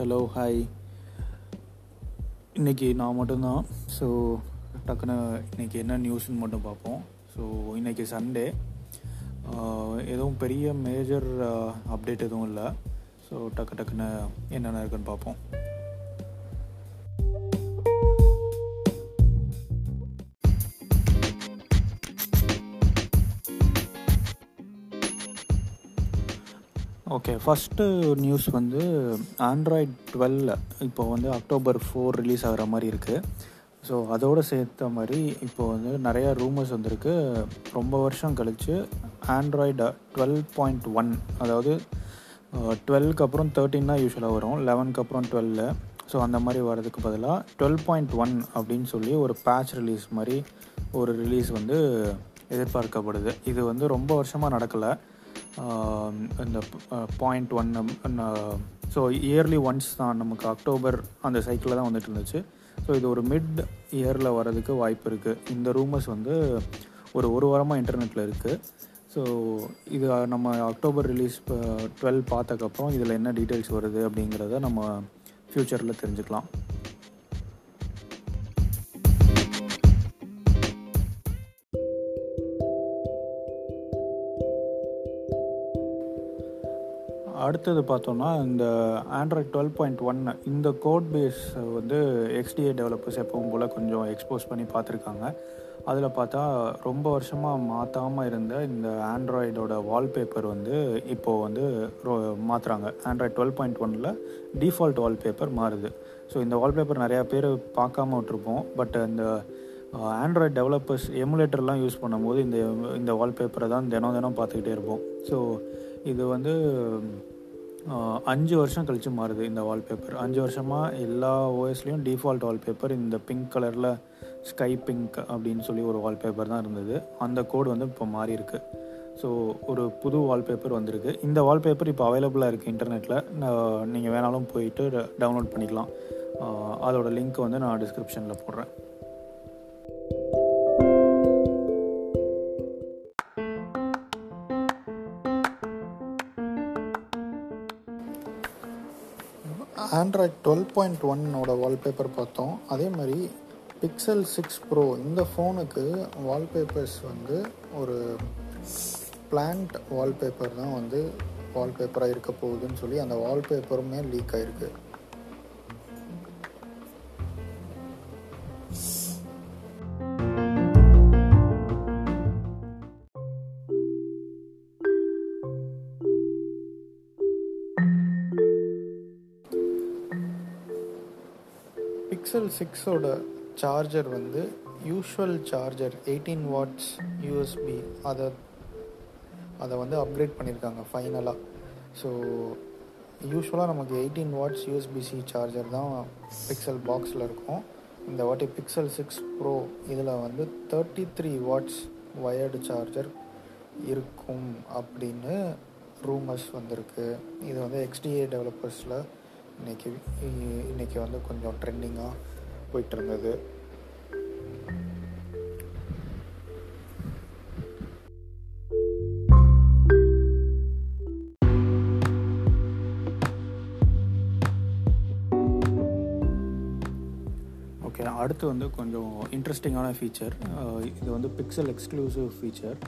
Hello hi இன்றைக்கி நான் மட்டும்தான். ஸோ டக்குன்னு இன்றைக்கி என்ன நியூஸ்னு மட்டும் பார்ப்போம். ஸோ இன்றைக்கி சண்டே எதுவும் பெரிய மேஜர் அப்டேட் எதுவும் இல்லை. ஸோ டக்கு டக்குன்னு என்னென்ன இருக்குன்னு பார்ப்போம். ஓகே ஃபஸ்ட்டு நியூஸ் வந்து ஆண்ட்ராய்ட் டுவெல் இப்போ வந்து அக்டோபர் ஃபோர் ரிலீஸ் ஆகிற மாதிரி இருக்குது ஸோ அதோடு சேர்த்த மாதிரி இப்போ வந்து நிறையா ரூமர்ஸ் வந்திருக்கு. ரொம்ப வருஷம் கழித்து ஆண்ட்ராய்டு டுவெல் பாயிண்ட் ஒன் அதாவது டுவெல்க்கு அப்புறம் தேர்ட்டின் தான் யூஸ்வலாக வரும். லெவனுக்கு அப்புறம் டுவெல்லு ஸோ அந்த மாதிரி வர்றதுக்கு பதிலாக டுவெல் பாயிண்ட் ஒன் அப்படின்னு சொல்லி ஒரு பேட்ச் ரிலீஸ் மாதிரி ஒரு ரிலீஸ் வந்து எதிர்பார்க்கப்படுது. இது வந்து ரொம்ப வருஷமாக நடக்கலை. இந்த point one so yearly once தான் நமக்கு அக்டோபர் அந்த சைக்கிளில் தான் வந்துட்டு இருந்துச்சு. ஸோ இது ஒரு மிட் இயரில் வர்றதுக்கு வாய்ப்பு இருக்குது இந்த ரூமர்ஸ் வந்து ஒரு ஒரு வாரமாக இன்டர்நெட்டில் இருக்குது ஸோ இது நம்ம அக்டோபர் ரிலீஸ் டுவெல் பார்த்தக்கப்புறம் இதில் என்ன டீட்டெயில்ஸ் வருது அப்படிங்கிறத நம்ம ஃப்யூச்சரில் தெரிஞ்சுக்கலாம். அடுத்தது பார்த்தோன்னா இந்த ஆண்ட்ராய்ட் டுவெல் பாயிண்ட் ஒன் இந்த கோட் பேஸ் வந்து எக்ஸ்டிஏ டெவலப்பர்ஸ் எப்பவும் போல் கொஞ்சம் எக்ஸ்போஸ் பண்ணி பார்த்துருக்காங்க. அதில் பார்த்தா ரொம்ப வருஷமாக மாற்றாமல் இருந்த இந்த ஆண்ட்ராய்டோட வால்பேப்பர் வந்து இப்போது வந்து ரோ மாற்றுறாங்க ஆண்ட்ராய்ட் டுவெல் பாயிண்ட் ஒனில் டிஃபால்ட் வால்பேப்பர் மாறுது. ஸோ இந்த வால்பேப்பர் நிறையா பேர் பார்க்காம விட்டுருப்போம். பட் இந்த ஆண்ட்ராய்ட் டெவலப்பர்ஸ் எமுலேட்டர்லாம் யூஸ் பண்ணும்போது இந்த இந்த வால்பேப்பரை தான் தினம் தினம் பார்த்துக்கிட்டே இருப்போம். ஸோ இது வந்து அஞ்சு வருஷம் கழித்து மாறுது இந்த வால்பேப்பர் அஞ்சு வருஷமாக எல்லா ஓஎஸ்லேயும் டிஃபால்ட் வால்பேப்பர் இந்த பிங்க் கலரில் ஸ்கை பிங்க் அப்படின்னு சொல்லி ஒரு வால்பேப்பர் தான் இருந்தது. அந்த கோடு வந்து இப்போ மாறியிருக்கு ஸோ ஒரு புது வால்பேப்பர் வந்திருக்கு. இந்த வால்பேப்பர் இப்போ அவைலபிளாக இருக்குது இன்டர்நெட்டில் நீங்கள் வேணாலும் போயிட்டு டவுன்லோட் பண்ணிக்கலாம். அதோட லிங்க் வந்து நான் டிஸ்கிரிப்ஷனில் போடுறேன். ஆண்ட்ராய்ட் டுவெல் பாயிண்ட் ஒன்னோட வால்பேப்பர் பார்த்தோம். அதே மாதிரி பிக்சல் சிக்ஸ் ப்ரோ இந்த ஃபோனுக்கு வால்பேப்பர்ஸ் வந்து ஒரு பிளான்ட் வால்பேப்பர் தான் வந்து வால்பேப்பராக இருக்க போகுதுன்னு சொல்லி அந்த வால்பேப்பருமே லீக் ஆகிருக்கு பிக்சல் சிக்ஸோட சார்ஜர் வந்து usual charger eighteen watts USB அதை அதை வந்து அப்கிரேட் பண்ணியிருக்காங்க ஃபைனலாக ஸோ யூஸ்வலாக நமக்கு எயிட்டீன் வாட்ஸ் யூஎஸ்பிசி சார்ஜர் தான் பிக்சல் பாக்ஸில் இருக்கும். இந்த வாட்டி பிக்சல் சிக்ஸ் ப்ரோ இதில் வந்து thirty three watts wired charger இருக்கும் அப்படின்னு ரூமர்ஸ் வந்திருக்கு. இது வந்து எக்ஸ்டிஏ டெவலப்பர்ஸில் இன்றைக்கி இன்றைக்கி வந்து கொஞ்சம் ட்ரெண்டிங்காக போயிட்டு இருந்தது ஓகே அடுத்து வந்து கொஞ்சம் இன்ட்ரெஸ்டிங்கான ஃபீச்சர் இது வந்து பிக்சல் எக்ஸ்க்ளூசிவ் ஃபீச்சர்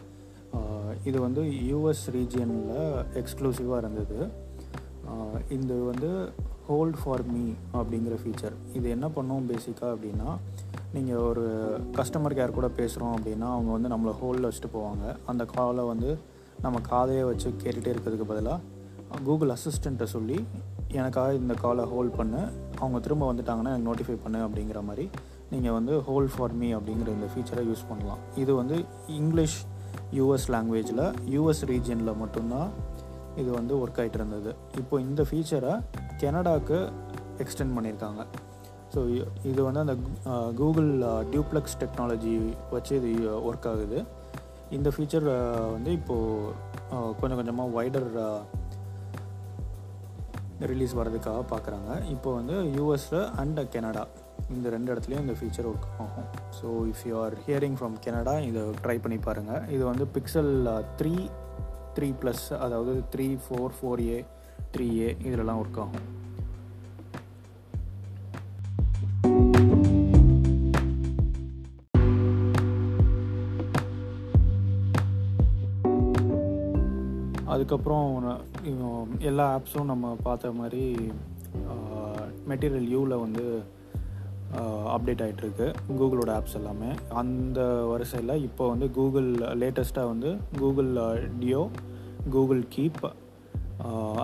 இது வந்து யூஎஸ் ரீஜியனில் எக்ஸ்க்ளூசிவாக இருந்தது. இது வந்து ஹோல்ட் ஃபார் மீ அப்படிங்கிற ஃபீச்சர் இது என்ன பண்ணும் பேசிக்காக அப்படின்னா நீங்கள் ஒரு கஸ்டமர் கேர் கூட பேசுகிறோம் அப்படின்னா அவங்க வந்து நம்மளை ஹோல்டில் வச்சுட்டு போவாங்க. அந்த காலை வந்து நம்ம காதையை வச்சு கேட்டுகிட்டே இருக்கிறதுக்கு பதிலாக கூகுள் அசிஸ்டண்ட்டை சொல்லி எனக்காக இந்த காலை ஹோல்ட் பண்ணு. அவங்க திரும்ப வந்துட்டாங்கன்னா எனக்கு நோட்டிஃபை பண்ணு அப்படிங்கிற மாதிரி நீங்கள் வந்து ஹோல்ட் ஃபார் மீ அப்படிங்கிற இந்த ஃபீச்சரை யூஸ் பண்ணலாம். இது வந்து இங்கிலீஷ் யூஎஸ் லாங்குவேஜில் யூஎஸ் ரீஜியனில் மட்டும்தான் இது வந்து ஒர்க் ஆகிட்டு இருந்தது. இப்போ இந்த ஃபீச்சரை கெனடாவுக்கு எக்ஸ்டெண்ட் பண்ணியிருக்காங்க. ஸோ இது வந்து அந்த கூகுள் டியூப்ளெக்ஸ் டெக்னாலஜி வச்சு இது ஒர்க் ஆகுது. இந்த ஃபீச்சர் வந்து இப்போது கொஞ்சம் கொஞ்சமாக வைடர் ரிலீஸ் வர்றதுக்காக பார்க்குறாங்க இப்போ வந்து யூஎஸில் அண்ட் கெனடா இந்த ரெண்டு இடத்துலையும் இந்த ஃபீச்சர் ஒர்க் ஆகும். So if you are hearing from Canada இதை ட்ரை பண்ணி பாருங்கள் இது வந்து பிக்சல் த்ரீ த்ரீ ப்ளஸ் அதாவது three four four A three A இதிலலாம் ஒர்க் ஆகும். அதுக்கப்புறம் எல்லா ஆப்ஸும் நம்ம பார்த்த மாதிரி மெட்டீரியல் யூவில் வந்து அப்டேட் ஆகிட்டுருக்கு கூகுளோட ஆப்ஸ் எல்லாமே. அந்த வரிசையில் இப்போ வந்து கூகுள் லேட்டஸ்ட்டாக வந்து கூகுள் டியோ கூகுள் கீப்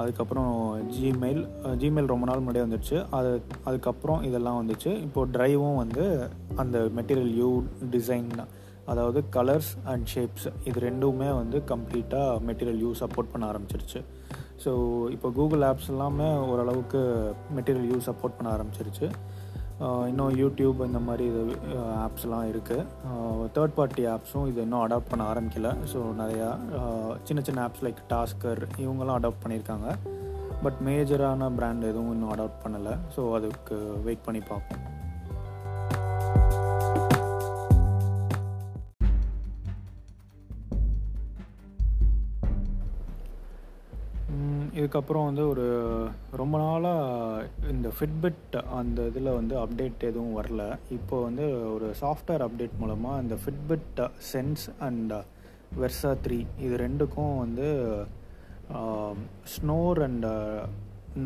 அதுக்கப்புறம் ஜிமெயில் ஜிமெயில் ரொம்ப நாள் முன்னாடியே வந்துடுச்சு. அது அதுக்கப்புறம் இதெல்லாம் வந்துச்சு. இப்போது ட்ரைவும் வந்து அந்த மெட்டீரியல் யூ டிசைன் அதாவது கலர்ஸ் அண்ட் ஷேப்ஸ் இது ரெண்டுமே வந்து கம்ப்ளீட்டாக மெட்டீரியல் யூ சப்போர்ட் பண்ண ஆரம்பிச்சிருச்சு. ஸோ இப்போ கூகுள் ஆப்ஸ் எல்லாமே ஓரளவுக்கு மெட்டீரியல் யூ சப்போர்ட் பண்ண ஆரம்பிச்சிருச்சு. இன்னும் யூடியூப் இந்த மாதிரி இது ஆப்ஸ்லாம் இருக்குது தேர்ட் பார்ட்டி ஆப்ஸும் இது இன்னும் அடாப்ட் பண்ண ஆரம்பிக்கல. ஸோ நிறையா சின்ன சின்ன ஆப்ஸ் லைக் டாஸ்கர் இவங்கெல்லாம் அடாப்ட் பண்ணியிருக்காங்க. பட் மேஜரான பிராண்ட் எதுவும் இன்னும் அடாப்ட் பண்ணலை. ஸோ அதுக்கு வெயிட் பண்ணி பார்ப்போம். இதுக்கப்புறம் வந்து ஒரு ரொம்ப நாளாக இந்த ஃபிட்பிட் அந்த இதில் வந்து அப்டேட் எதுவும் வரல. இப்போ வந்து ஒரு சாஃப்ட்வேர் அப்டேட் மூலமாக இந்த Fitbit Sense and Versa three இது ரெண்டுக்கும் வந்து ஸ்னோர் அண்ட்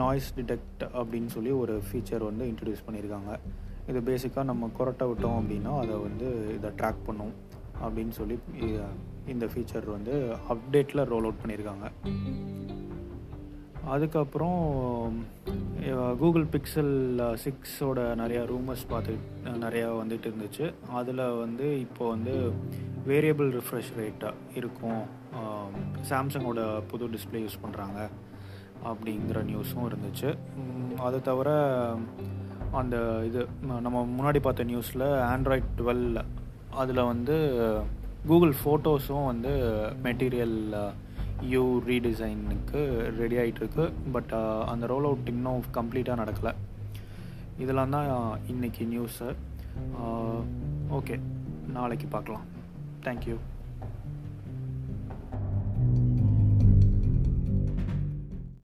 நாய்ஸ் டிடெக்ட் அப்படின்னு சொல்லி ஒரு ஃபீச்சர் வந்து இன்ட்ரடியூஸ் பண்ணியிருக்காங்க இது பேசிக்காக நம்ம கொரட்டை விட்டோம் அப்படின்னா அதை வந்து இதை ட்ராக் பண்ணும் அப்படின்னு சொல்லி இந்த ஃபீச்சர் வந்து அப்டேட்டில் ரோல் அவுட் பண்ணியிருக்காங்க அதுக்கப்புறம் கூகுள் பிக்சல் சிக்ஸோட நிறையா ரூமர்ஸ் பார்த்து நிறையா வந்துட்டு இருந்துச்சு. அதில் வந்து இப்போ வந்து வேரியபிள் ரிஃப்ரெஷ் ரேட்டாக இருக்கும். சாம்சங்கோட புது டிஸ்ப்ளே யூஸ் பண்ணுறாங்க அப்படிங்கிற நியூஸும் இருந்துச்சு. அது தவிர அந்த இது நம்ம முன்னாடி பார்த்த நியூஸில் ஆண்ட்ராய்ட் டுவெல் அதில் வந்து கூகுள் ஃபோட்டோஸும் வந்து மெட்டீரியல் யூ ரீடிசைனுக்கு ரெடி ஆகிட்டுருக்கு பட் uh, அந்த ரோல் அவுட் இன்னும் கம்ப்ளீட்டாக நடக்கலை. இதெல்லாம் தான் இன்னைக்கு நியூஸு ஓகே uh, நாளைக்கு பார்க்கலாம். தேங்க்யூ